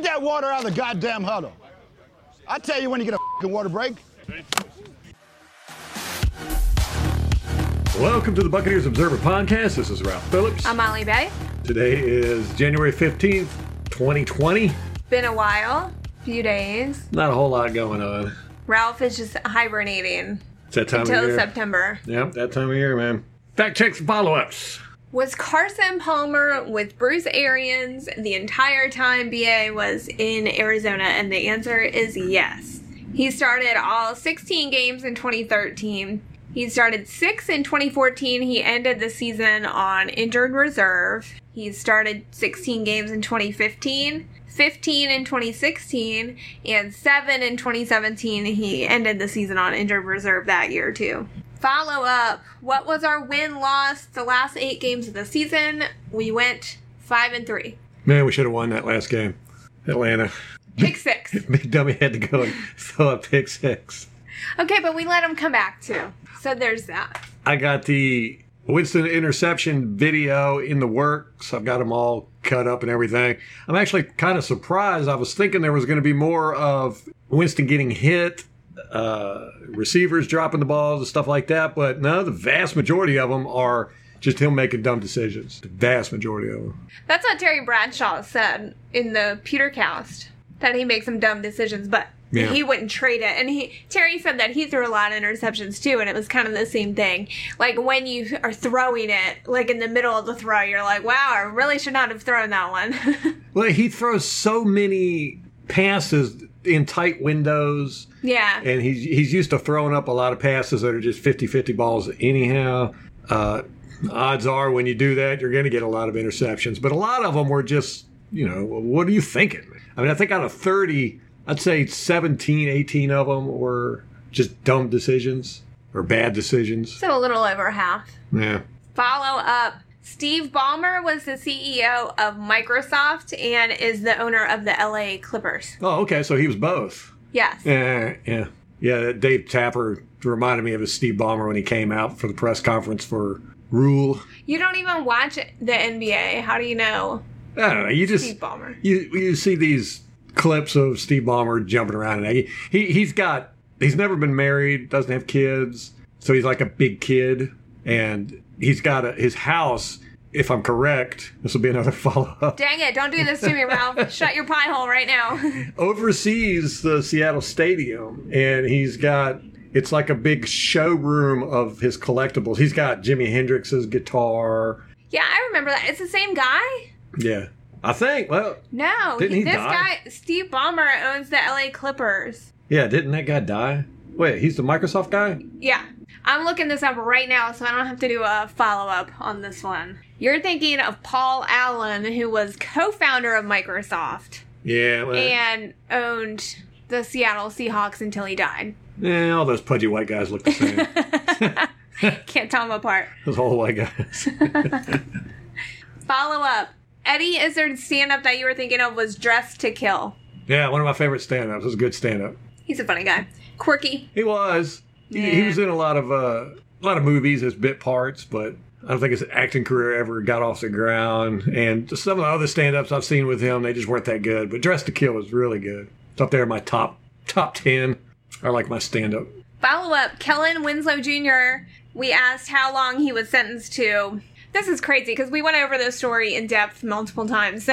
Get that water out of the goddamn huddle. I tell you when you get a fucking water break. Welcome to the Buccaneers Observer Podcast. This is Ralph Phillips. I'm Molly Bay. Today is January 15th, 2020. Been a while, few days. Not a whole lot going on. Ralph is just hibernating It's that time of until year. September. Yep, that time of year, man. Fact checks and follow ups. Was Carson Palmer with Bruce Arians the entire time BA was in Arizona? And the answer is yes. He started all 16 games in 2013. He started six in 2014. He ended the season on injured reserve. He started 16 games in 2015, 15 in 2016, and seven in 2017. He ended the season on injured reserve that year, too. Follow up. What was our win loss the last eight games of the season? We went five and three. Man, we should have won that last game. Atlanta. Pick six. Big dummy had to go and throw a pick six. Okay, but we let him come back too. So there's that. I got the Winston interception video in the works. I've got them all cut up and everything. I'm actually kind of surprised. I was thinking there was going to be more of Winston getting hit, uh, receivers dropping the balls and stuff like that, but no, the vast majority of them are just him making dumb decisions. The vast majority of them. That's what Terry Bradshaw said in the Pewtercast that he makes some dumb decisions, but Yeah. he wouldn't trade it. And he Terry said that he threw a lot of interceptions too, and it was kind of the same thing. Like when you are throwing it, like in the middle of the throw, you're like, "Wow, I really should not have thrown that one." Well, he throws so many passes in tight windows. Yeah. and he's he's used to throwing up a lot of passes that are just 50-50 balls anyhow. Uh, odds are when you do that, you're going to get a lot of interceptions. But a lot of them were just, you know, what are you thinking? I mean, I think out of 30, I'd say 17, 18 of them were just dumb decisions or bad decisions. So a little over half. Yeah. Follow up. Steve Ballmer was the CEO of Microsoft and is the owner of the LA Clippers. Oh, okay. So he was both. Yes. Yeah, yeah. Yeah, Dave Tepper reminded me of his Steve Ballmer when he came out for the press conference for Rhule. You don't even watch the NBA. How do you know I don't know. You just Steve Ballmer? you you see these clips of Steve Ballmer jumping around, and he, he he's got he's never been married, doesn't have kids, so he's like a big kid, and he's got a, his house. If I'm correct, this will be another follow up. Dang it, don't do this to me, Ralph. Shut your pie hole right now. Oversees the Seattle Stadium, and he's got it's like a big showroom of his collectibles. He's got Jimi Hendrix's guitar. yeah, I remember that. It's the same guy? Yeah, I think. Well, No. Didn't he this die? guy, Steve Ballmer, owns the LA Clippers. yeah, didn't that guy die? Wait, he's the Microsoft guy. Yeah. I'm looking this up right now, so I don't have to do a follow up on this one. You're thinking of Paul Allen, who was co founder of Microsoft Yeah, well, and owned the Seattle Seahawks until he died. Yeah, all those pudgy white guys look the same. Can't tell them apart. those old white guys. Follow up. Eddie Izzard's stand up that you were thinking of was Dressed to Kill. yeah, one of my favorite stand-ups. It was a good stand-up. He's a funny guy. Quirky. He was. He, he was in a lot of uh, a lot of movies as bit parts, but I don't think his acting career ever got off the ground. And some of the other stand-ups I've seen with him, they just weren't that good. But Dress to Kill was really good. It's up there in my top top ten. I like my stand-up. Follow up. Kellen Winslow Jr. We asked how long he was sentenced to. This is crazy because we went over this story in depth multiple times.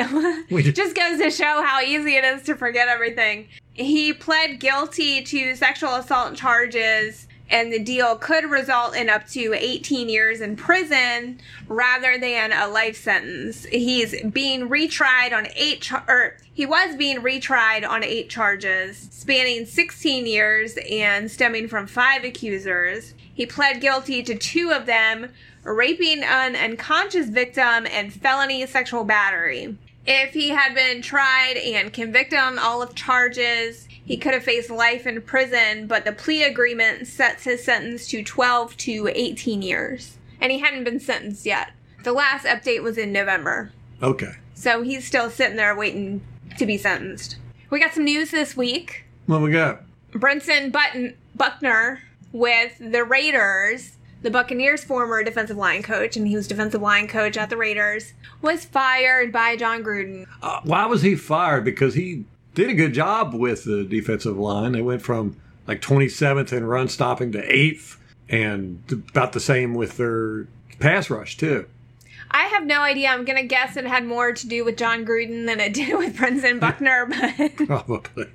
So did. just goes to show how easy it is to forget everything. He pled guilty to sexual assault charges, and the deal could result in up to 18 years in prison rather than a life sentence. He's being retried on eight, or he was being retried on eight charges, spanning 16 years and stemming from five accusers. He pled guilty to two of them raping an unconscious victim and felony sexual battery. If he had been tried and convicted on all of charges, he could have faced life in prison, but the plea agreement sets his sentence to 12 to 18 years. And he hadn't been sentenced yet. The last update was in November. Okay. So he's still sitting there waiting to be sentenced. We got some news this week. What we got? Brentson Button Buckner with the Raiders the Buccaneers' former defensive line coach, and he was defensive line coach at the Raiders, was fired by Jon Gruden. Uh, why was he fired? Because he did a good job with the defensive line. They went from like 27th in run stopping to 8th, and about the same with their pass rush, too. I have no idea. I'm gonna guess it had more to do with Jon Gruden than it did with Brendan Buckner, but Probably.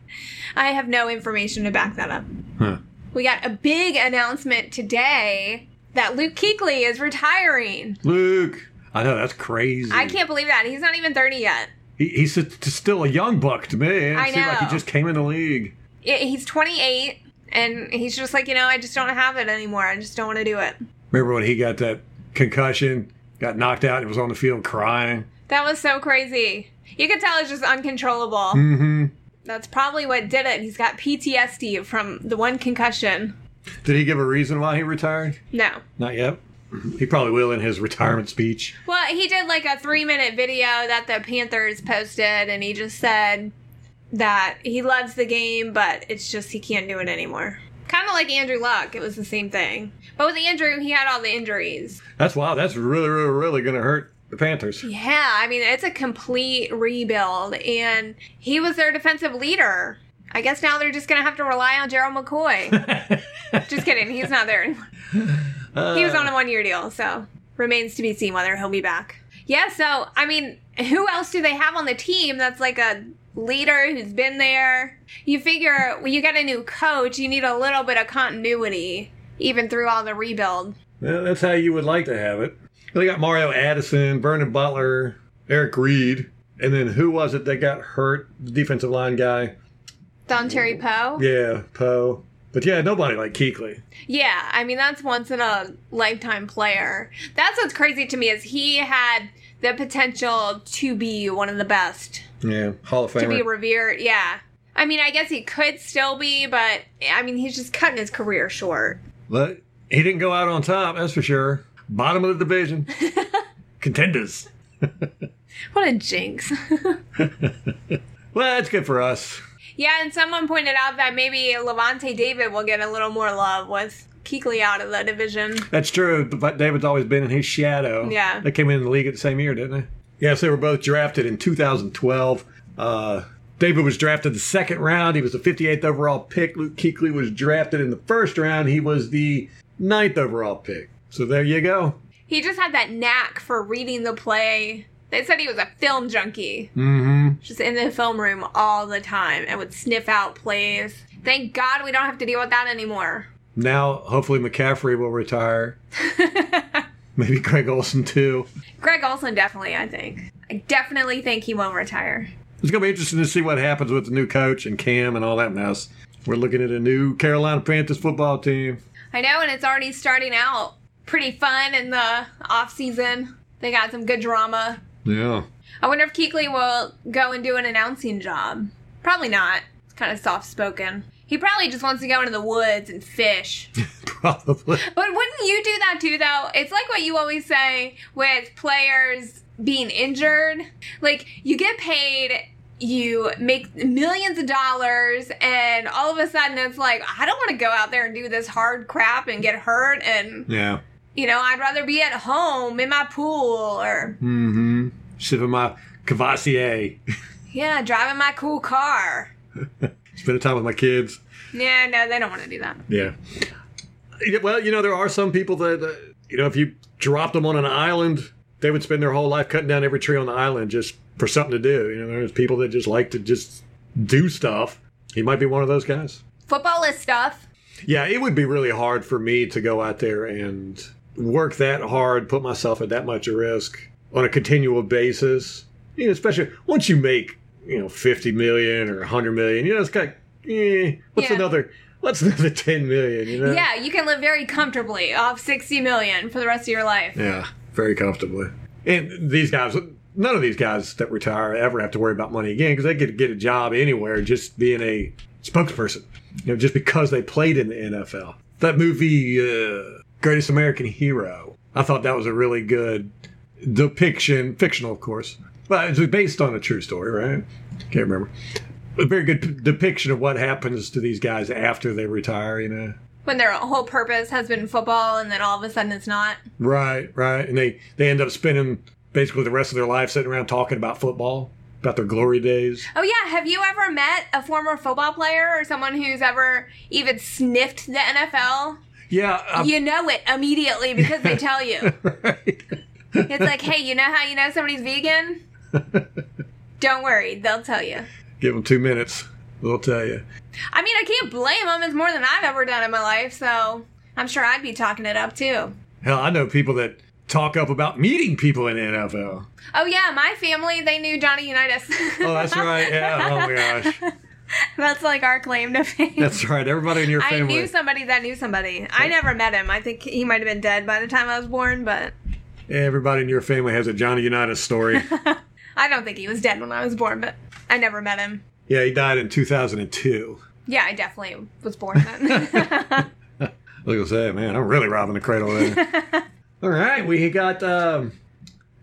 I have no information to back that up. Huh. We got a big announcement today that Luke Kuechly is retiring. Luke. I know, that's crazy. I can't believe that. He's not even 30 yet. He, he's s- still a young buck to me. It I seemed like he just came in the league. I- He's 28, and he's just like, you know, I just don't have it anymore. I just don't want to do it. Remember when he got that concussion, got knocked out, and was on the field crying? That was so crazy. You could tell it's just uncontrollable. Mm-hmm. That's probably what did it. He's got PTSD from the one concussion. Did he give a reason why he retired? No. Not yet. He probably will in his retirement speech. Well, he did like a three minute video that the Panthers posted, and he just said that he loves the game, but it's just he can't do it anymore. Kind of like Andrew Luck. It was the same thing. But with Andrew, he had all the injuries. That's wow. That's really, really, really going to hurt the Panthers. Yeah, I mean, it's a complete rebuild, and he was their defensive leader. I guess now they're just going to have to rely on Gerald McCoy. just kidding. He's not there anymore. Uh, he was on a one year deal, so remains to be seen whether he'll be back. Yeah, so, I mean, who else do they have on the team that's like a leader who's been there? You figure when you get a new coach, you need a little bit of continuity, even through all the rebuild. Well, that's how you would like to have it. They got Mario Addison, Vernon Butler, Eric Reid, and then who was it that got hurt? The defensive line guy. Dontari Poe? Yeah, Poe. But yeah, nobody like Kuechly. Yeah, I mean that's once in a lifetime player. That's what's crazy to me is he had the potential to be one of the best, Yeah, Hall of to be revered. Yeah, I mean I guess he could still be, but I mean he's just cutting his career short. But he didn't go out on top, that's for sure. Bottom of the division. Contenders. What a jinx. Well, that's good for us. Yeah, and someone pointed out that maybe Lavonte David will get a little more love with Kuechly out of the division. That's true, but David's always been in his shadow. Yeah. They came in the league at the same year, didn't they? Yes, they were both drafted in 2012. Uh, David was drafted the second round. He was the 58th overall pick. Luke Kuechly was drafted in the first round. He was the ninth overall pick. So there you go. He just had that knack for reading the play. They said he was a film junkie. Mm-hmm. just in the film room all the time and would sniff out plays. Thank God we don't have to deal with that anymore. Now, hopefully, McCaffrey will retire. Maybe Greg Olsen, too. Greg Olsen definitely, I think. I definitely think he won't retire. It's going to be interesting to see what happens with the new coach and Cam and all that mess. We're looking at a new Carolina Panthers football team. I know, and it's already starting out pretty fun in the off season. They got some good drama. Yeah. I wonder if Kuechly will go and do an announcing job. Probably not. It's kind of soft spoken. He probably just wants to go into the woods and fish. Probably. But wouldn't you do that too, though? It's like what you always say with players being injured. Like, you get paid, you make millions of dollars, and all of a sudden it's like, I don't want to go out there and do this hard crap and get hurt. And, Yeah. you know, I'd rather be at home in my pool or, Mm-hmm. Sipping my Courvoisier. yeah, driving my cool car. Spending time with my kids. Yeah, no, they don't want to do that. Yeah. Yeah, Well, you know, there are some people that, uh, you know, if you dropped them on an island, they would spend their whole life cutting down every tree on the island just for something to do. You know, there's people that just like to just do stuff. He might be one of those guys. Football is stuff. Yeah, it would be really hard for me to go out there and work that hard, put myself at that much risk on a continual basis. You know, especially once you make, you know, 50 million or 100 million, you know, it's kind of, eh, what's Yeah. another, what's another 10 million, you know? Yeah, you can live very comfortably off 60 million for the rest of your life. Yeah, very comfortably. And these guys, none of these guys that retire ever have to worry about money again because they get get a job anywhere just being a spokesperson. You know, just because they played in the NFL. That movie, uh, Greatest American Hero, I thought that was a really good depiction, fictional, of course, but it's based on a true story, right? Can't remember. A very good p- depiction of what happens to these guys after they retire. You know, when their whole purpose has been football and then all of a sudden it's not. Right, right. And they, they end up spending basically the rest of their life sitting around talking about football, about their glory days. Oh yeah, have you ever met a former football player or someone who's ever even sniffed the NFL? Yeah. I'm- You know it immediately because they tell you. right. It's like, hey, you know how you know somebody's vegan? Don't worry, they'll tell you. Give them two minutes. They'll tell you. I mean, I can't blame them. It's more than I've ever done in my life, so I'm sure I'd be talking it up too. Hell, I know people that talk up about meeting people in the NFL. Oh yeah, my family they knew Johnny Unitas. Oh, that's right. Yeah. Oh my gosh. That's like our claim to fame. That's right. Everybody in your family. I knew somebody that knew somebody. I never met him. I think he might have been dead by the time I was born, but Everybody in your family has a Johnny Unitas story. I don't think he was dead when I was born, but I never met him. yeah, he died in 2002. Yeah, I definitely was born then. Look at that, man. I'm really robbing the cradle there. All right, we got um,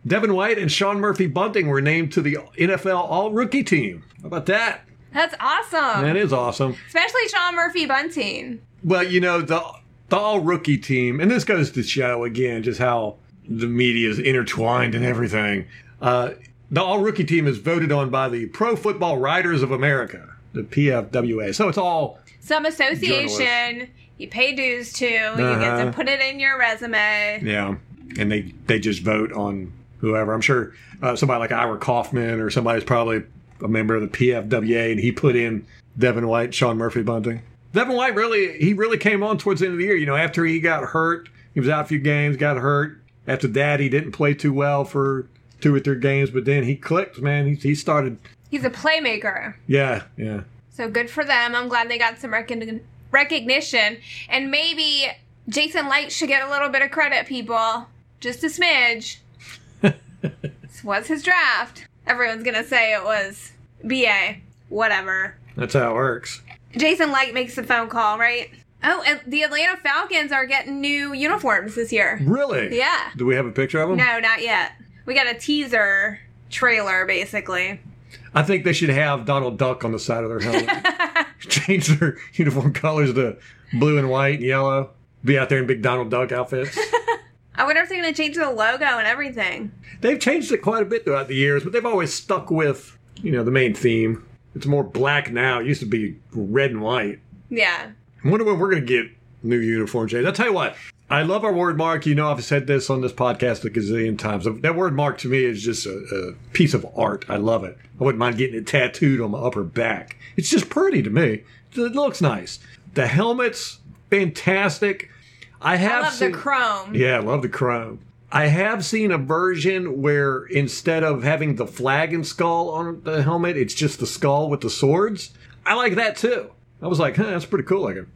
Devin White and Sean Murphy Bunting were named to the NFL All Rookie Team. How about that? That's awesome. That is awesome. Especially Sean Murphy Bunting. Well, you know the the All Rookie Team, and this goes to show again just how the media is intertwined and everything. Uh, the All Rookie Team is voted on by the Pro Football Writers of America, the PFWA. So it's all Some association you pay dues to, you get Uh-huh. to put it in your resume. Yeah, and they they just vote on whoever. I'm sure uh, somebody like Ira Kaufman or somebody's probably a member of the PFWA, and he put in Devin White, Sean Murphy Bunting. Devin White really he really came on towards the end of the year. You know, after he got hurt, he was out a few games, got hurt. After that, he didn't play too well for two or three games, but then he clicked. Man, he he started. He's a playmaker. Yeah, yeah. So good for them. I'm glad they got some recogn- recognition. And maybe Jason Licht should get a little bit of credit, people. Just a smidge. this was his draft. Everyone's going to say it was BA. Whatever. That's how it works. Jason Licht makes the phone call, right? Oh, and the Atlanta Falcons are getting new uniforms this year. Really? Yeah. Do we have a picture of them? No, not yet. We got a teaser trailer, basically. I think they should have Donald Duck on the side of their helmet. Change their uniform colors to blue and white and yellow. Be out there in big Donald Duck outfits. I wonder if they're going to change the logo and everything. they've changed it quite a bit throughout the years, but they've always stuck with, you know, the main theme. It's more black now. It used to be red and white. Yeah. I wonder when we're going to get new uniform change. I'll tell you what. I love our word mark. You know, I've said this on this podcast a gazillion times. That word mark to me is just a, a piece of art. I love it. I wouldn't mind getting it tattooed on my upper back. It's just pretty to me. It looks nice. The helmet's fantastic. I I have love seen, the chrome. yeah, I love the chrome. I have seen a version where instead of having the flag and skull on the helmet, it's just the skull with the swords. I like that too. I was like, huh, that's pretty cool I looking.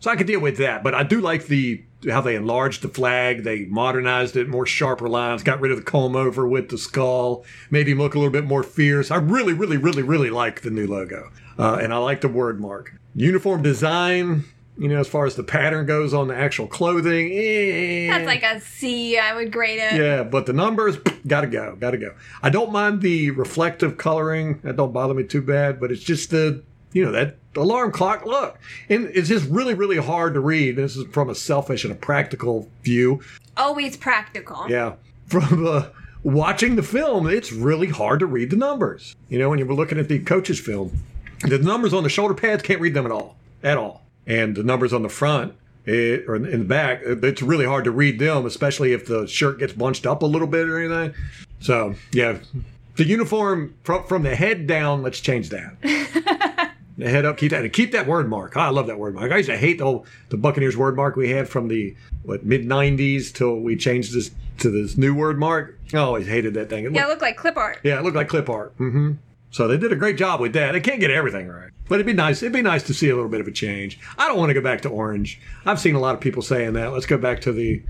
So I could deal with that, but I do like the how they enlarged the flag, they modernized it, more sharper lines, got rid of the comb over with the skull, made him look a little bit more fierce. I really, really, really, really like the new logo, uh, and I like the word mark. Uniform design, you know, as far as the pattern goes on the actual clothing, eh, That's like a C. I would grade it. yeah, but the numbers gotta go, gotta go. I don't mind the reflective coloring; that don't bother me too bad. But it's just the you know that alarm clock look, and it's just really, really hard to read. This is from a selfish and a practical view. Always practical. Yeah, from uh, watching the film, it's really hard to read the numbers. You know, when you were looking at the coach's film, the numbers on the shoulder pads can't read them at all, at all, and the numbers on the front. It, or in the back, it's really hard to read them, especially if the shirt gets bunched up a little bit or anything. So, yeah, the uniform from, from the head down, let's change that. the head up, keep that, and keep that word mark. I love that word mark. I used to hate the, old, the Buccaneers word mark we had from the what mid '90s till we changed this to this new word mark. I always hated that thing. It Yeah, it looked, like clip art. yeah, it looked like clip art. hmm So they did a great job with that. They can't get everything right, but it'd be nice. It'd be nice to see a little bit of a change. I don't want to go back to orange. I've seen a lot of people saying that. Let's go back to the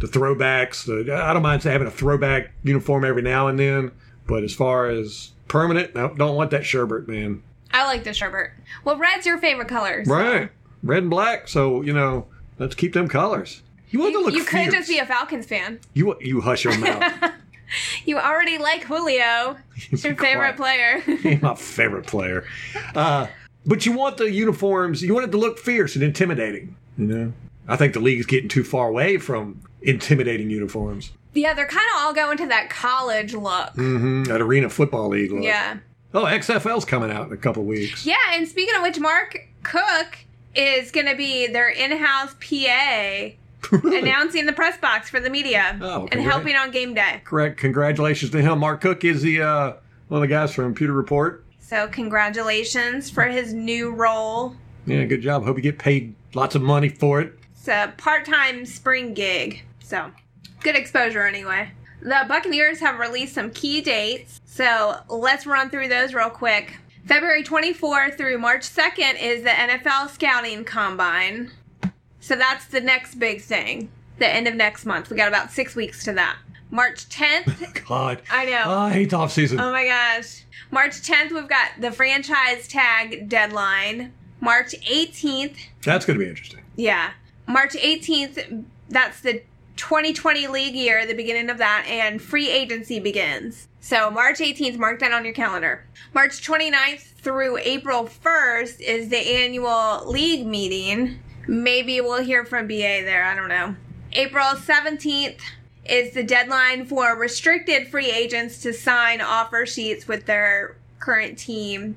the throwbacks. The, I don't mind having a throwback uniform every now and then, but as far as permanent, I don't want that sherbert, man. I like the sherbert. Well, red's your favorite color. so- Right, red and black. So you know, let's keep them colors. You want to You, look you could fierce. just be a Falcons fan. you you hush your mouth. You already like Julio. He's Your favorite player. He's my favorite player. Uh, but you want the uniforms. You want it to look fierce and intimidating. You know, I think the league's getting too far away from intimidating uniforms. Yeah, they're kind of all going to that college look. hmm That arena football league. Look. Yeah. Oh, XFL's coming out in a couple weeks. Yeah, and speaking of which, Mark Cook is going to be their in-house PA Really? announcing the press box for the media Oh, and helping on game day. Correct. Congratulations to him. Mark Cook is the uh, one of the guys from Pewter Report. So congratulations for his new role. Yeah, good job. Hope you get paid lots of money for it. It's a part-time spring gig. So good exposure anyway. The Buccaneers have released some key dates. So let's run through those real quick. February 24th through March 2nd is the NFL Scouting Combine. So that's the next big thing. The end of next month. We got about six weeks to that. March 10th. God. I know. I hate off season. Oh my gosh. March 10th, we've got the franchise tag deadline. March 18th, That's going to be interesting. yeah. March 18th, that's the 2020 league year, the beginning of that, and free agency begins. So March 18th, mark that on your calendar. March 29th through April 1st is the annual league meeting. Maybe we'll hear from BA there, I don't know. April 17th is the deadline for restricted free agents to sign offer sheets with their current team.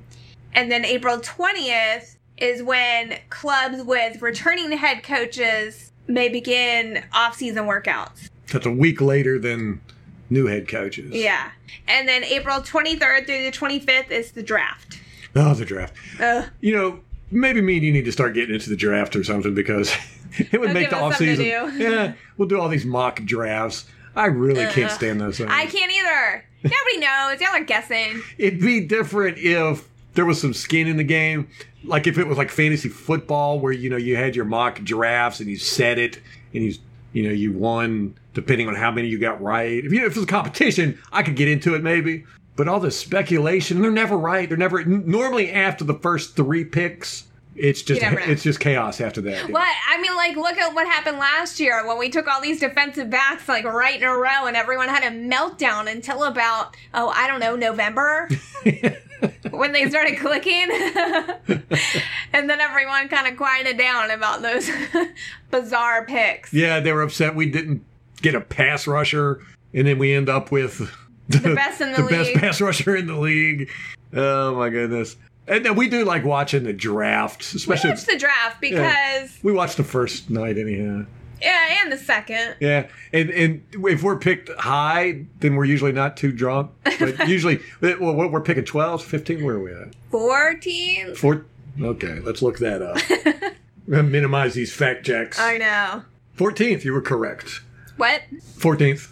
And then April 20th is when clubs with returning head coaches may begin off-season workouts. That's a week later than new head coaches. Yeah. And then April 23rd through the 25th is the draft. Oh, the draft. Ugh. You know, maybe me and you need to start getting into the draft or something because it would make the off-season. Yeah, we'll do all these mock drafts. I really can't stand those things. I can't either. Nobody knows. Y'all are guessing. It'd be different if there was some skin in the game. Like if it was like fantasy football where, you know, you had your mock drafts and you set it and you, you know, you won depending on how many you got right. If, you know, if it was a competition, I could get into it maybe. But all this speculation, they're never right. They're never, normally after the first three picks, it's just, You never know. it's just chaos after that. What? I mean, like, look at what happened last year when we took all these defensive backs, like, right in a row, and everyone had a meltdown until about, oh, I don't know, November? when they started clicking. and then everyone kind of quieted down about those bizarre picks. Yeah, they were upset we didn't get a pass rusher, and then we end up with the, best in the best league. pass rusher in the league. Oh my goodness! And then we do like watching the draft, We especially watched the draft because, we watched the first night anyhow. Yeah, and the second. Yeah, and and if we're picked high, then we're usually not too drunk. But usually, well, we're we're picking 12, 15, Where are we at? 14? Four. Okay, let's look that up. Minimize these fact checks. I know. Fourteenth, you were correct. What? 14th.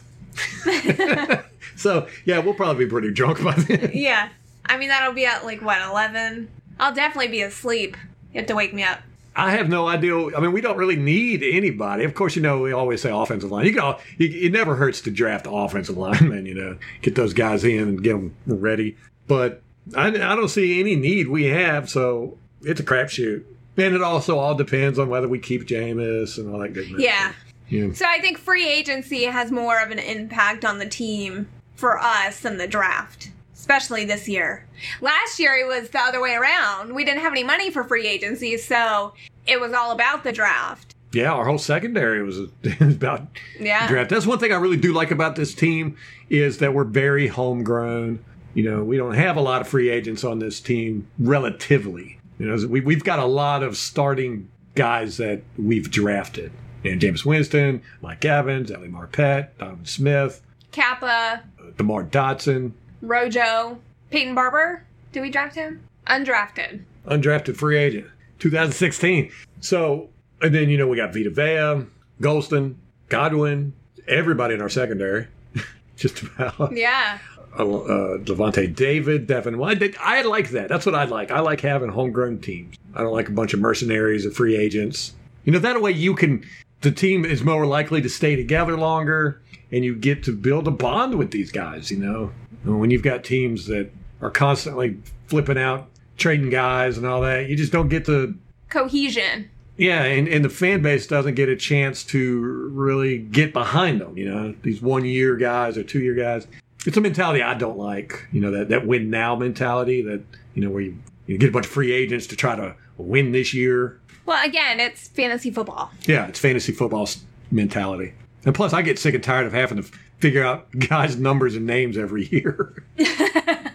so, yeah, we'll probably be pretty drunk by then. Yeah. I mean, that'll be at like, what, 11? I'll definitely be asleep. You have to wake me up. I have no idea. I mean, we don't really need anybody. Of course, you know, we always say offensive line. You can, you, it never hurts to draft offensive linemen, you know, get those guys in and get them ready. But I, I don't see any need we have, so it's a crapshoot. And it also all depends on whether we keep Jameis and all that good stuff. Yeah. Yeah. So I think free agency has more of an impact on the team for us than the draft, especially this year. Last year it was the other way around. We didn't have any money for free agency, so it was all about the draft. Yeah, our whole secondary was about Yeah. draft. That's one thing I really do like about this team is that we're very homegrown. You know, we don't have a lot of free agents on this team relatively. You know, we, we've got a lot of starting guys that we've drafted. And Jameis Winston, Mike Evans, Ali Marpet, Donovan Smith, Cappa, DeMar Dotson, Rojo, Peyton Barber. Did we draft him? Undrafted. undrafted free agent, 2016. So, and then, you know, we got Vita Vea, Gholston, Godwin, everybody in our secondary. Just about. Yeah. uh, uh, Lavonte David, Devin White. I like that. That's what I like. I like having homegrown teams. I don't like a bunch of mercenaries or free agents. You know, that way you can, the team is more likely to stay together longer and you get to build a bond with these guys, you know. When you've got teams that are constantly flipping out, trading guys and all that, you just don't get the Cohesion. yeah, and, and the fan base doesn't get a chance to really get behind them, you know, these one year guys or two year guys. It's a mentality I don't like, you know, that, that win now mentality that, you know, where you, you get a bunch of free agents to try to win this year. Well, again, it's fantasy football. Yeah, it's fantasy football mentality. And plus, I get sick and tired of having to figure out guys' numbers and names every year. and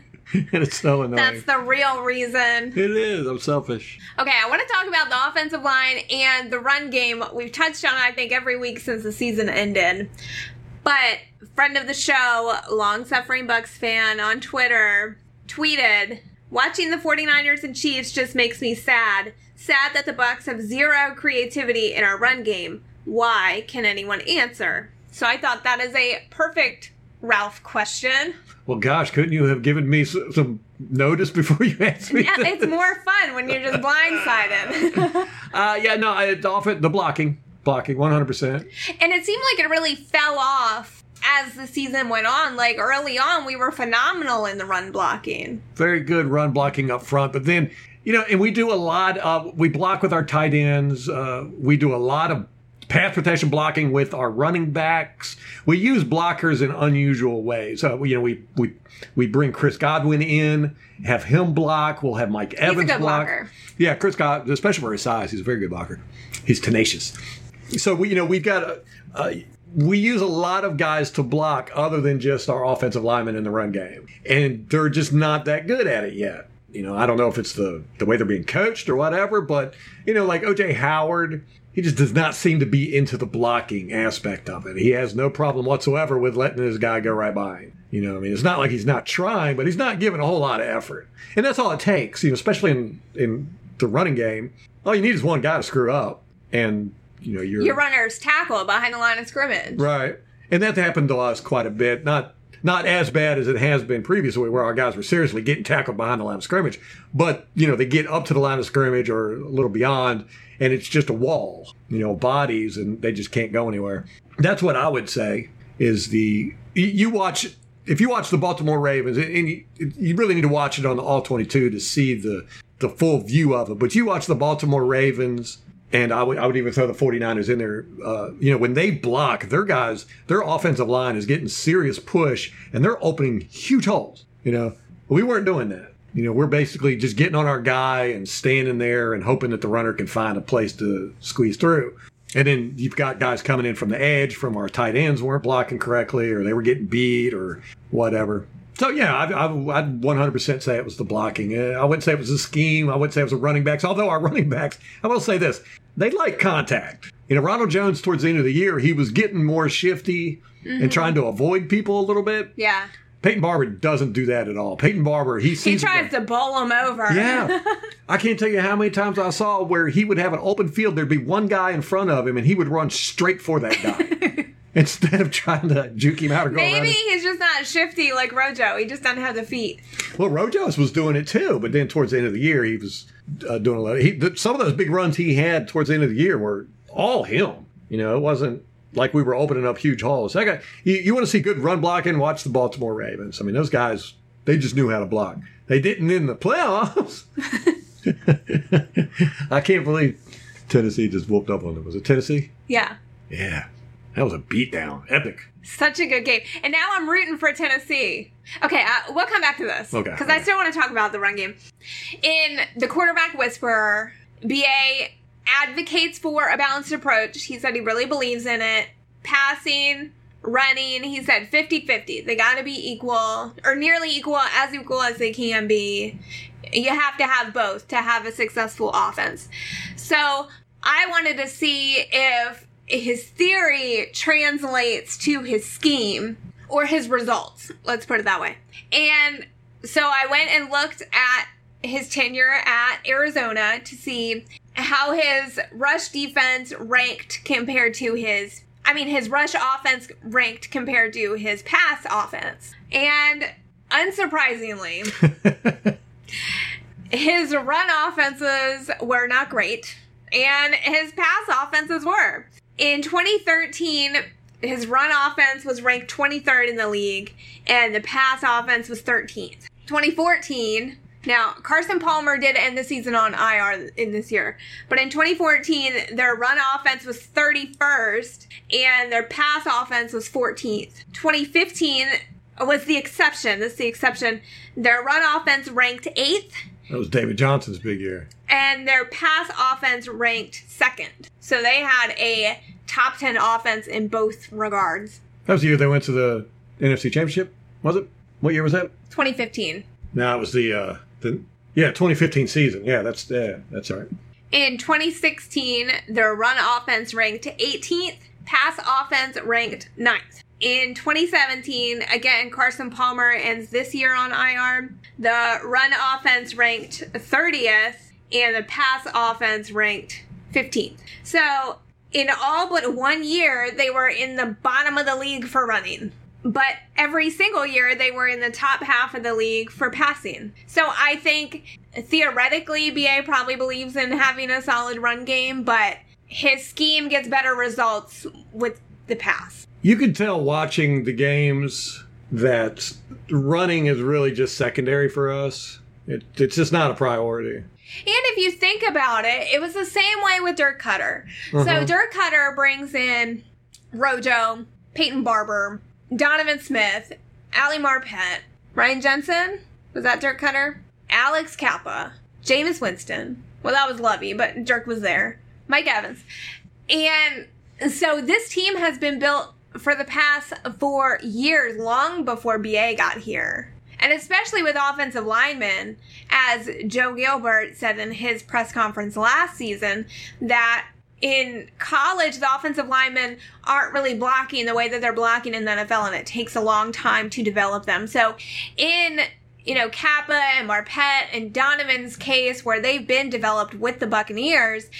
it's so annoying. That's the real reason. it is. I'm selfish. Okay, I want to talk about the offensive line and the run game. We've touched on, it, I think, every week since the season ended. But friend of the show, long suffering Bucs fan on Twitter, tweeted, "Watching the 49ers and Chiefs just makes me sad. Sad that the Bucs have zero creativity in our run game. Why? Can anyone answer?" So I thought that is a perfect Ralph question. Well, gosh, couldn't you have given me some notice before you asked me? Yeah, that? it's more fun when you're just blindsided. Uh, yeah, no, I, off- the blocking. Blocking, 100%. And it seemed like it really fell off as the season went on. Like early on, we were phenomenal in the run blocking. very good run blocking up front. But then, you know, and we do a lot of, we block with our tight ends. Uh, we do a lot of pass protection blocking with our running backs. We use blockers in unusual ways. We, you know, we, we, we bring Chris Godwin in, have him block. We'll have Mike Evans good block. blocker. Yeah, Chris Godwin, especially for his size, he's a very good blocker. He's tenacious. So we, you know, we've got a, a we use a lot of guys to block other than just our offensive linemen in the run game, and they're just not that good at it yet. You know, I don't know if it's the the way they're being coached or whatever, but you know, like OJ Howard, he just does not seem to be into the blocking aspect of it. He has no problem whatsoever with letting his guy go right by him. You know, I mean, it's not like he's not trying, but he's not giving a whole lot of effort, and that's all it takes. You know, especially in in the running game, all you need is one guy to screw up, and you know, you're Your runners tackle behind the line of scrimmage. Right. And that happened to us quite a bit. Not not as bad as it has been previously, where our guys were seriously getting tackled behind the line of scrimmage. But, you know, they get up to the line of scrimmage or a little beyond, and it's just a wall, you know, bodies, and they just can't go anywhere. That's what I would say is the. you- watch. If you watch the Baltimore Ravens, and you, really need to watch it on the All 22 to see the, the full view of it, but you watch the Baltimore Ravens and I would, I would even throw the 49ers in there. Uh, you know, when they block, their guys, their offensive line is getting serious push and they're opening huge holes. You know, we weren't doing that. You know, we're basically just getting on our guy and standing there and hoping that the runner can find a place to squeeze through. And then you've got guys coming in from the edge from our tight ends weren't blocking correctly or they were getting beat or whatever. So yeah, I, I, I'd 100% say it was the blocking. Uh, I wouldn't say it was a scheme. I wouldn't say it was the running backs. Although our running backs, I will say this: they like contact. You know, Ronald Jones towards the end of the year, he was getting more shifty and trying to avoid people a little bit. Yeah. Peyton Barber doesn't do that at all. Peyton Barber, he He sees the tries to bowl him over. yeah. I can't tell you how many times I saw where he would have an open field. There'd be one guy in front of him, and he would run straight for that guy instead of trying to juke him out or go around. Maybe him. he's just not shifty like Rojo. He just doesn't have the feet. Well, Rojos was doing it too, but then towards the end of the year, he was uh, doing a lot. Of, He, some of those big runs he had towards the end of the year were all him. You know, it wasn't like we were opening up huge holes. That guy, you, you want to see good run blocking? Watch the Baltimore Ravens. I mean, those guys, they just knew how to block. They didn't in the playoffs. I can't believe Tennessee just whooped up on them. Was it Tennessee? Yeah. Yeah, that was a beatdown, epic. Such a good game. And now I'm rooting for Tennessee. Okay, uh, we'll come back to this. Okay, Because I still want to talk about the run game. In The Quarterback Whisperer, BA advocates for a balanced approach. He said he really believes in it. Passing, running, he said 50 50. They got to be equal, or nearly equal, as equal as they can be. You have to have both to have a successful offense. So I wanted to see if his theory translates to his scheme or his results. Let's put it that way. And so I went and looked at his tenure at Arizona to see how his rush defense ranked compared to his I mean his rush offense ranked compared to his pass offense. And unsurprisingly, his run offenses were not great, and his pass offenses were. In 2013, his run offense was ranked 23rd in the league, and the pass offense was 13th. 2014, now Carson Palmer did end the season on IR in this year, but in 2014, their run offense was 31st, and their pass offense was 14th. 2015 was the exception. This is the exception. Their run offense ranked eighth, That was David Johnson's big year. and their pass offense ranked second. So they had a top 10 offense in both regards. That was the year they went to the NFC Championship, was it? What year was that? 2015. No, it was the uh the yeah 2015 season. Yeah, that's yeah, that's all right. In 2016, their run offense ranked 18th, pass offense ranked 9th. In 2017, again, Carson Palmer ends this year on IR. The run offense ranked 30th, and the pass offense ranked 15th. So, in all but one year, they were in the bottom of the league for running. But every single year, they were in the top half of the league for passing. So I think theoretically, BA probably believes in having a solid run game, but his scheme gets better results with the pass. You could tell watching the games that running is really just secondary for us. It, it's just not a priority. And if you think about it, it was the same way with Dirk Koetter. So Uh-huh. Dirk Koetter brings in Rojo, Peyton Barber, Donovan Smith, Ali Marpet, Ryan Jensen. Was that Dirk Koetter? Alex Cappa, Jameis Winston. Well, that was Lovie, but Dirk was there. Mike Evans. And so this team has been built for the past four years, long before BA got here. And especially with offensive linemen, as Joe Gilbert said in his press conference last season, that in college, the offensive linemen aren't really blocking the way that they're blocking in the NFL, and it takes a long time to develop them. So, in you know, Cappa and Marpet and Donovan's case, where they've been developed with the Buccaneers,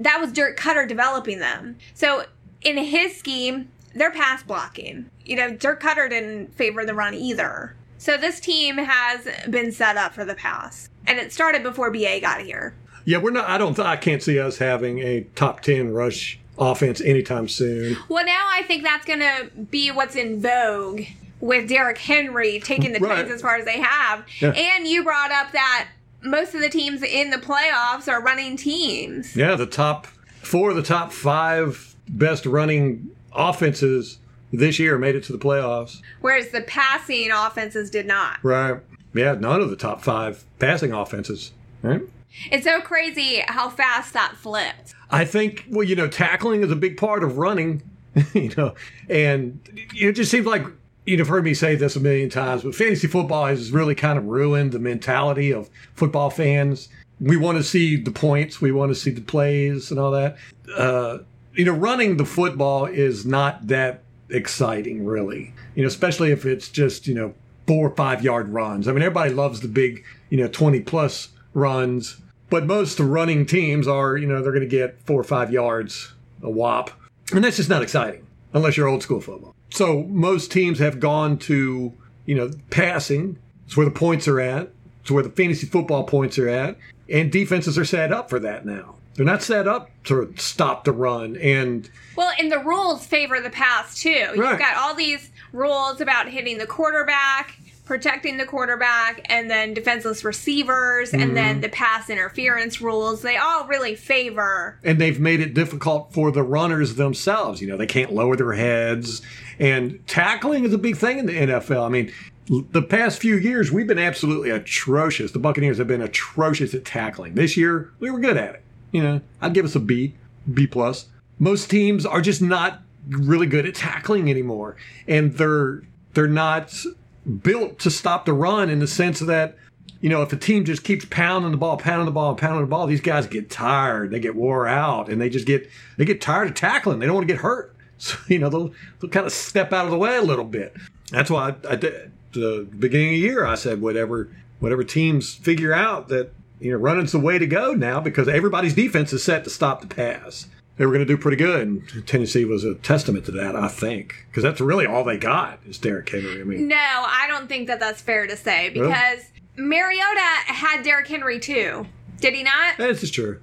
that was Dirk Koetter developing them. So, in his scheme, they're pass blocking. You know, Dirk Koetter didn't favor the run either. So, this team has been set up for the pass. And it started before BA got here. Yeah, we're not. I don't. I can't see us having a top ten rush offense anytime soon. Well, now I think that's going to be what's in vogue with Derrick Henry taking the Right. As far as they have. Yeah. And you brought up that most of the teams in the playoffs are running teams. Yeah, the top four of the top five best running offenses this year made it to the playoffs. Whereas the passing offenses did not. Right. Yeah, none of the top five passing offenses. Right. It's so crazy how fast that flipped. I think, well, you know, tackling is a big part of running, you know, and it just seems like you've heard me say this a million times, but fantasy football has really kind of ruined the mentality of football fans. We want to see the points, we want to see the plays and all that. Uh, you know, running the football is not that exciting, really, you know, especially if it's just, you know, four or five yard runs. I mean, everybody loves the big, you know, 20 plus runs, but most running teams are, you know, they're going to get four or five yards a whop. And that's just not exciting unless you're old school football. So most teams have gone to, you know, passing. It's where the points are at. It's where the fantasy football points are at. And defenses are set up for that now. They're not set up to stop the run. And Well, and the rules favor the pass too. You've Right. got all these rules about hitting the quarterback, protecting the quarterback, and then defenseless receivers, and then mm-hmm. the pass interference rules. They all really favor. and they've made it difficult for the runners themselves. You know, they can't lower their heads, and tackling is a big thing in the NFL. I mean, the past few years we've been absolutely atrocious. The Buccaneers have been atrocious at tackling. This year we were good at it. You know, I'd give us a B, B plus. Most teams are just not really good at tackling anymore, and they're they're not built to stop the run in the sense that you know, if a team just keeps pounding the ball, pounding the ball, pounding the ball, these guys get tired. They get wore out, and they just get they get tired of tackling. They don't want to get hurt, so you know they'll they'll kind of step out of the way a little bit. That's why I, I did at the beginning of the year. I said whatever whatever teams figure out that you know running's the way to go now because everybody's defense is set to stop the pass. They were going to do pretty good, and Tennessee was a testament to that, I think, because that's really all they got is Derrick Henry. I mean, No, I don't think that that's fair to say because Mariota had Derrick Henry too. Did he not? this is true.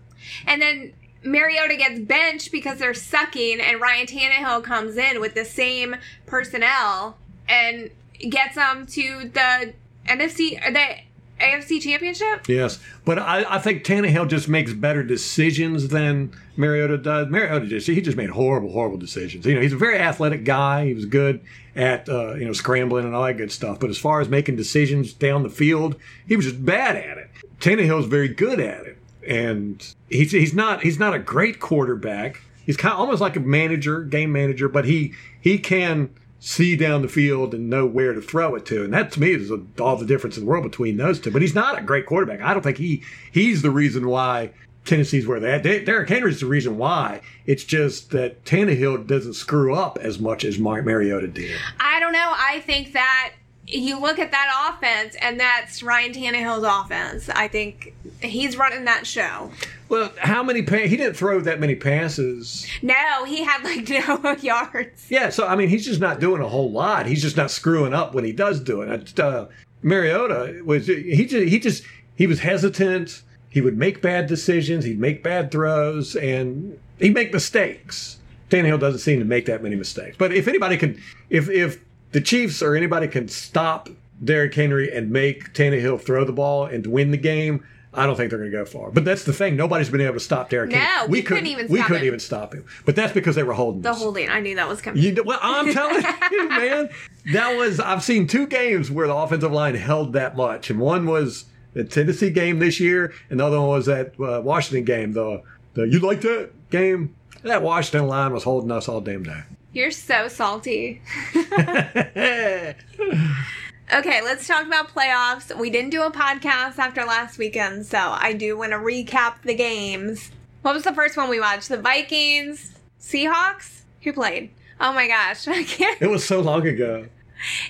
And then Mariota gets benched because they're sucking, and Ryan Tannehill comes in with the same personnel and gets them to the NFC, the AFC Championship? Yes, but I, I think Tannehill just makes better decisions than Mariota does. Mariota just he just made horrible, horrible decisions. You know, he's a very athletic guy. He was good at uh, you know scrambling and all that good stuff. But as far as making decisions down the field, he was just bad at it. Tannehill's very good at it, and he's he's not he's not a great quarterback. He's kind of almost like a manager, game manager, but he he can see down the field and know where to throw it to. And that to me is all the difference in the world between those two. But he's not a great quarterback. I don't think he he's the reason why Tennessee's where they're at. Derrick Henry's the reason why. It's just that Tannehill doesn't screw up as much as Mar- Mariota did. I don't know. I think that you look at that offense, and that's Ryan Tannehill's offense. I think he's running that show. Well, how many? Pa- he didn't throw that many passes. No, he had like no yards. Yeah, so I mean, he's just not doing a whole lot. He's just not screwing up when he does do it. Uh, Mariota was he just he just he was hesitant. He would make bad decisions. He'd make bad throws, and he'd make mistakes. Tannehill doesn't seem to make that many mistakes. But if anybody can, if if the Chiefs or anybody can stop Derrick Henry and make Tannehill throw the ball and win the game, I don't think they're going to go far. But that's the thing; nobody's been able to stop Derrick. No, Henry. we couldn't even we stop couldn't him. even stop him. But that's because they were holding The us. holding. I knew that was coming. You know, well, I'm telling you, man, that was I've seen two games where the offensive line held that much, and one was the Tennessee game this year, and the other one was that uh, Washington game. The the you like that game? That Washington line was holding us all damn day. You're so salty. Okay, let's talk about playoffs. We didn't do a podcast after last weekend, so I do want to recap the games. What was the first one we watched? The Vikings, Seahawks. Who played? Oh my gosh, I can't. it was so long ago.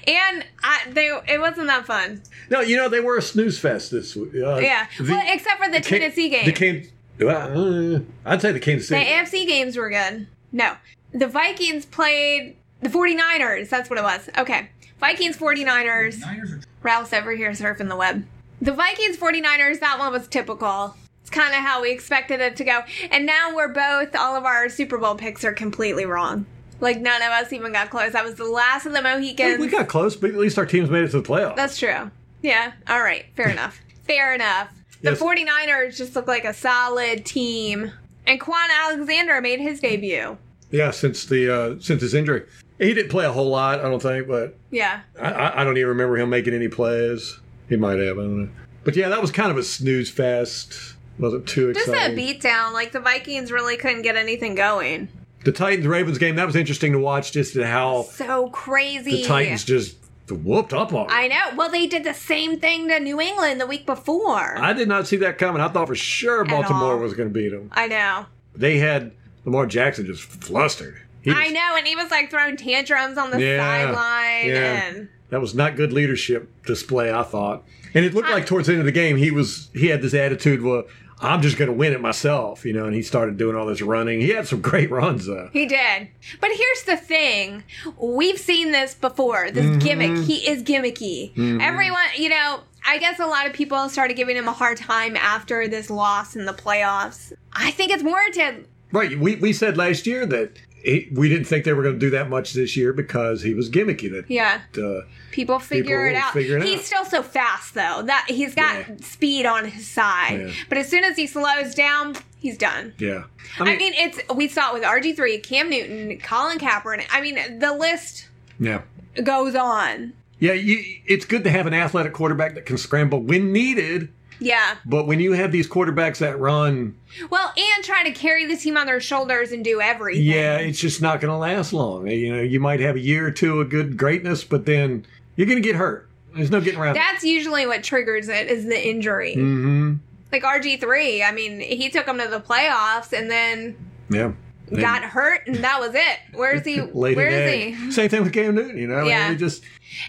And I, they, it wasn't that fun. No, you know they were a snooze fest this week. Uh, Yeah, the- well, except for the Can- Tennessee game. The well, uh, I'd say the Kansas City. The. AFC games were good. No. The Vikings played the 49ers. That's what it was. Okay. Vikings 49ers. Ralph's over here surfing the web. The Vikings 49ers, that one was typical. It's kind of how we expected it to go. And now we're both, all of our Super Bowl picks are completely wrong. Like none of us even got close. That was the last of the Mohicans. we got close, but at least our teams made it to the playoffs. That's true. Yeah. All right. Fair enough. Fair enough. The Yes. 49ers just look like a solid team. And Kwon Alexander made his debut. Yeah, since the uh, since his injury, he didn't play a whole lot. I don't think, but Yeah. I- I, don't even remember him making any plays. He might have. I don't know. But yeah, that was kind of a snooze fest. Wasn't too exciting. Just a beatdown. Like the Vikings really couldn't get anything going. the Titans Ravens game that was interesting to watch. Just how So crazy. the Titans just whooped up on. 'em. I know. Well, they did the same thing to New England the week before. I did not see that coming. I thought for sure Baltimore was going to beat them. I know. They had Lamar Jackson just flustered. He was- I know. And he was like throwing tantrums on the Yeah. sideline. Yeah. And That was not good leadership display, I thought. And it looked I- like towards the end of the game, he was he had this attitude, well, I'm just going to win it myself, you know. And he started doing all this running. He had some great runs though. he did. But here's the thing we've seen this before this Mm-hmm. gimmick. He is gimmicky. Everyone, you know, I guess a lot of people started giving him a hard time after this loss in the playoffs. I think it's warranted. Right. We we said last year that he, we didn't think they were going to do that much this year because he was gimmicky. That Yeah. uh, People figure People it out. figure it he's out. still so fast though. That he's got Yeah. speed on his side. Yeah. But as soon as he slows down, he's done. yeah. I mean, it's we saw it with RG three, Cam Newton, Colin Kaepernick. I mean, the list yeah. goes on. Yeah, you, it's good to have an athletic quarterback that can scramble when needed. Yeah. But when you have these quarterbacks that run, Well, and trying to carry the team on their shoulders and do everything. yeah, it's just not going to last long. You know, you might have a year or two of good greatness, but then you're going to get hurt. There's no getting around. it. That's usually what triggers it is the injury. Mm-hmm. Like RG three. I mean, he took them to the playoffs and then Yeah. Then got hurt, and that was it. Where's he? Where is he? Same thing with Cam Newton. You know, I mean, Yeah. just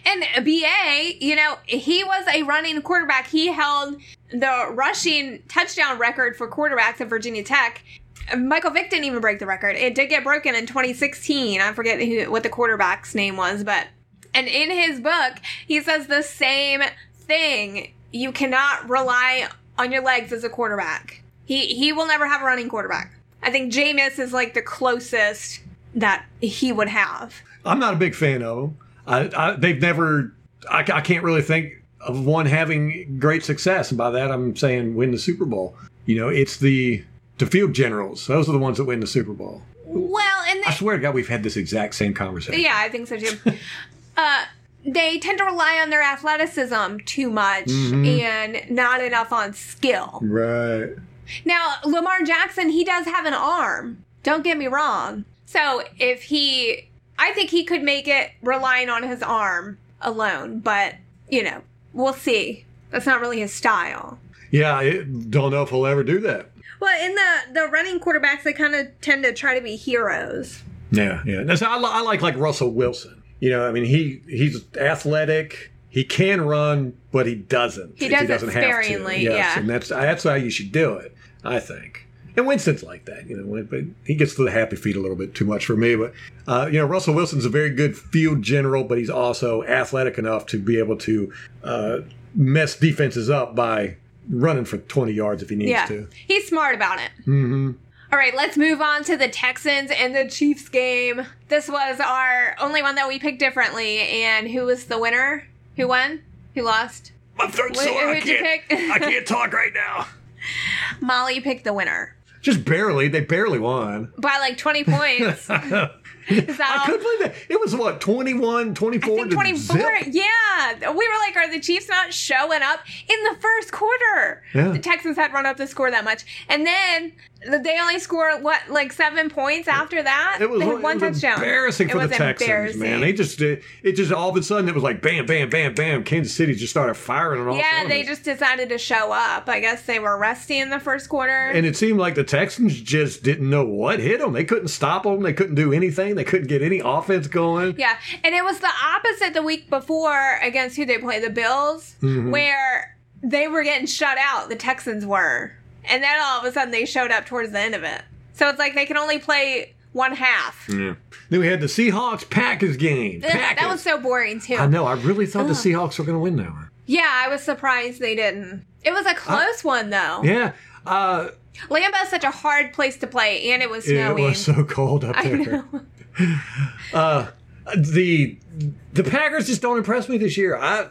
And BA, you know, he was a running quarterback. He held the rushing touchdown record for quarterbacks at Virginia Tech. Michael Vick didn't even break the record. It did get broken in 2016. I forget who, what the quarterback's name was, but and in his book, he says the same thing. You cannot rely on your legs as a quarterback. He he will never have a running quarterback. I think Jameis is like the closest that he would have. I'm not a big fan of them. I, I they've never. I, I can't really think of one having great success. And by that, I'm saying win the Super Bowl. You know, it's the the field generals. Those are the ones that win the Super Bowl. Well, and I swear to God, we've had this exact same conversation. yeah, I think so too. uh, they tend to rely on their athleticism too much Mm-hmm. and not enough on skill. Right. Now, Lamar Jackson, he does have an arm. Don't get me wrong. So if he, I think he could make it relying on his arm alone, but, you know, we'll see. That's not really his style. Yeah, I don't know if he'll ever do that. Well, in the, the running quarterbacks, they kind of tend to try to be heroes. Yeah, yeah. That's, I, I like like Russell Wilson. You know, I mean, he he's athletic. He can run, but he doesn't. He if does it doesn't have to. sparingly, yeah. and that's that's how you should do it. I think. And Winston's like that, you know, but he gets to the happy feet a little bit too much for me. But uh, you know, Russell Wilson's a very good field general, but he's also athletic enough to be able to uh, mess defenses up by running for twenty yards if he needs Yeah. to. He's smart about it. Mm-hmm. right, let's move on to the Texans and the Chiefs game. This was our only one that we picked differently. And who was the winner? Who won? Who lost? My throat's Wh- sore. I who'd you can't. pick? I can't talk right now. Molly picked the winner Just barely. They barely won. by like 20 points. Is that I all? couldn't believe that. It was what, 21, 24 I think to 24. zip? Yeah. We were like, are the Chiefs not showing up in the first quarter? Yeah. The Texans had run up the score that much. And then they only scored, what, like seven points after that? It was, they had one it was touchdown. embarrassing It for the was Texans, man. They just did, it just all of a sudden it was like bam, bam, bam, bam. Kansas City just started firing on all Yeah, they just decided to show up. I guess they were rusty in the first quarter. and it seemed like the Texans just didn't know what hit them. They couldn't stop them. They couldn't do anything. They couldn't get any offense going. yeah, and it was the opposite the week before against who they play, the Bills, Mm-hmm. where they were getting shut out. The Texans were, and then all of a sudden they showed up towards the end of it. So it's like they can only play one half. Yeah. Then we had the Seahawks Packers game. Ugh, Packers. That was so boring too. I know. I really thought the Seahawks were going to win that one. Yeah, I was surprised they didn't. It was a close one though. Yeah. Uh, Lambeau's such a hard place to play, and it was it was so cold up I there. Uh, the the Packers just don't impress me this year. I,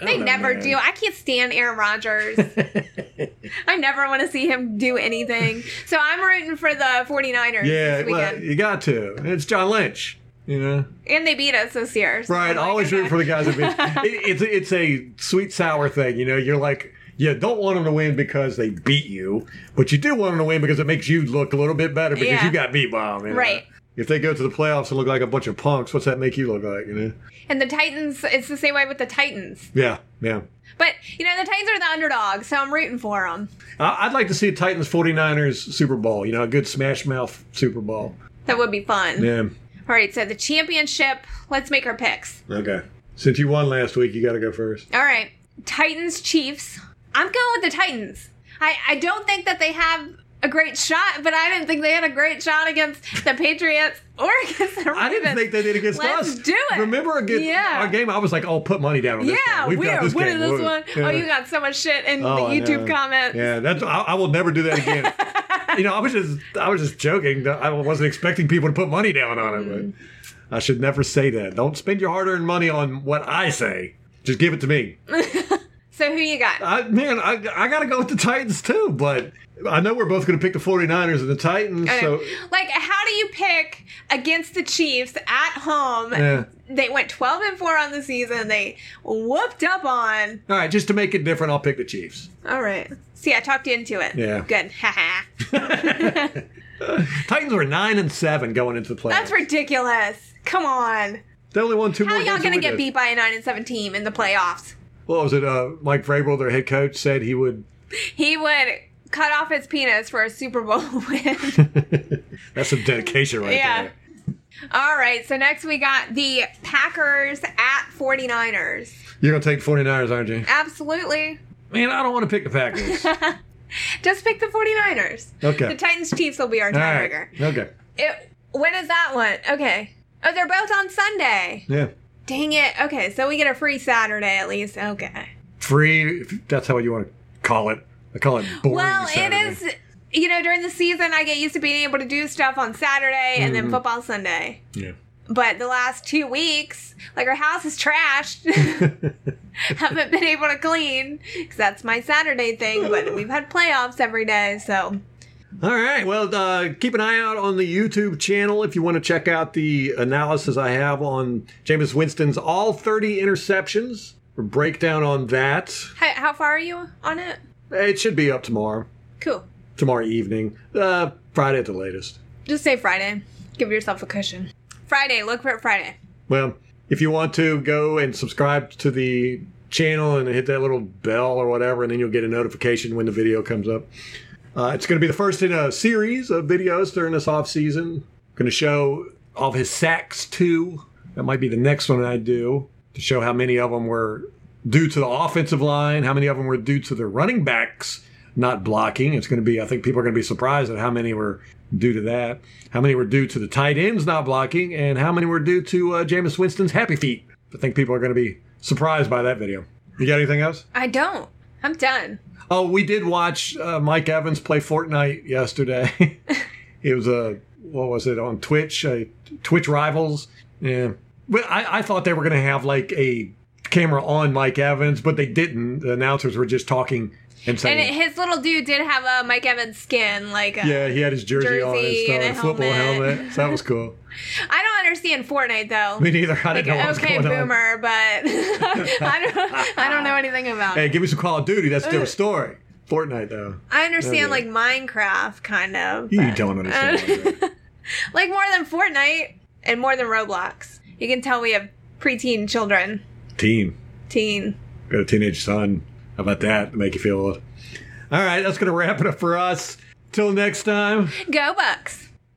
I They know, never man. do. I can't stand Aaron Rodgers. I never want to see him do anything. So I'm rooting for the 49ers Yeah, this well, you got to. It's John Lynch. You know, and they beat us this year. so right? Like, Always okay. root for the guys that beat. it, it's it's a sweet sour thing. You know, you're like. You don't want them to win because they beat you, but you do want them to win because it makes you look a little bit better because Yeah. you got beat by them. you know? Right. If they go to the playoffs and look like a bunch of punks, what's that make you look like? You know? And the Titans, it's the same way with the Titans. Yeah, yeah. But, you know, the Titans are the underdog, so I'm rooting for them. I'd like to see a Titans 49ers Super Bowl. You know, a good smash mouth Super Bowl. That would be fun. Yeah. All right, so the championship, let's make our picks. Okay. Since you won last week, you got to go first. All right, Titans, Chiefs. I'm going with the Titans. I, I don't think that they have a great shot, but I didn't think they had a great shot against the Patriots or against the Ravens. I didn't think they did against Let's us. do it. Remember against Yeah. our game? I was like, "Oh, put money down on this." Yeah. We got are winning this one. Yeah. Oh, you got so much shit in Oh, the YouTube comments. Yeah, that's. I, I will never do that again. you know, I was just, I was just joking. I wasn't expecting people to put money down on it, Mm. but I should never say that. Don't spend your hard-earned money on what I say. Just give it to me. So who you got? I, man, I, I got to go with the Titans too, but I know we're both going to pick the 49ers and the Titans. Okay. So like, how do you pick against the Chiefs at home? Yeah. They went 12 and 4 on the season. They whooped up on. all right, just to make it different, I'll pick the Chiefs. All right. See, I talked you into it. Yeah. Good. Haha. Titans were nine and seven going into the playoffs. That's ridiculous. Come on. They only won two How y'all going to get did. beat by a 9 and 7 team in the playoffs? What was it? Uh, Mike Vrabel, their head coach, said he would. He would cut off his penis for a Super Bowl win. That's some dedication right Yeah. there. All right. So next we got the Packers at 49ers. You're going to take the 49ers, aren't you? Absolutely. Man, I don't want to pick the Packers. Just pick the 49ers. Okay. The Titans Chiefs will be our right. tiebreaker. Okay. It, when is that one? Okay. Oh, they're both on Sunday. Yeah. Dang it. Okay, so we get a free Saturday at least. Okay. Free, if that's how you want to call it. I call it boring. Well, Saturday. it is. You know, during the season, I get used to being able to do stuff on Saturday and Mm-hmm. then football Sunday. Yeah. But the last two weeks, like our house is trashed. haven't been able to clean because that's my Saturday thing. But we've had playoffs every day, so All right. Well, uh, keep an eye out on the YouTube channel if you want to check out the analysis I have on Jameis Winston's all 30 interceptions. Breakdown on that. how, how far are you on it? It should be up tomorrow, Cool. tomorrow evening, uh, Friday at the latest. Just say Friday. Give yourself a cushion. Friday. Look for it Friday. Well, if you want to, go and subscribe to the channel and hit that little bell or whatever, and then you'll get a notification when the video comes up. Uh, it's going to be the first in a series of videos during this off season. Going to show all of his sacks too. That might be the next one I do to show how many of them were due to the offensive line, how many of them were due to the running backs not blocking. It's going to be, I think people are going to be surprised at how many were due to that, how many were due to the tight ends not blocking, and how many were due to uh, Jameis Winston's happy feet. I think people are going to be surprised by that video. You got anything else? I don't. I'm done. Oh, we did watch uh, Mike Evans play Fortnite yesterday. it was a what was it on Twitch? Twitch rivals. Yeah, but I, I thought they were going to have like a camera on Mike Evans, but they didn't. The announcers were just talking and And it, his little dude did have a Mike Evans skin, like a, "Yeah, he had his jersey, on and stuff, and a football helmet. helmet. So that was cool. I don't understand Fortnite though. Me neither. I didn't know okay, going on. boomer, but I don't. I don't know anything about. It. Hey, give me some Call of Duty. That's a different story. Fortnite though, I understand Okay. like Minecraft, kind of. you but- don't understand. Like more than Fortnite and more than Roblox. You can tell we have preteen children. Teen. Teen. Got a teenage son. How about that? To make you feel old. All right, that's going to wrap it up for us. Till next time. Go Bucs.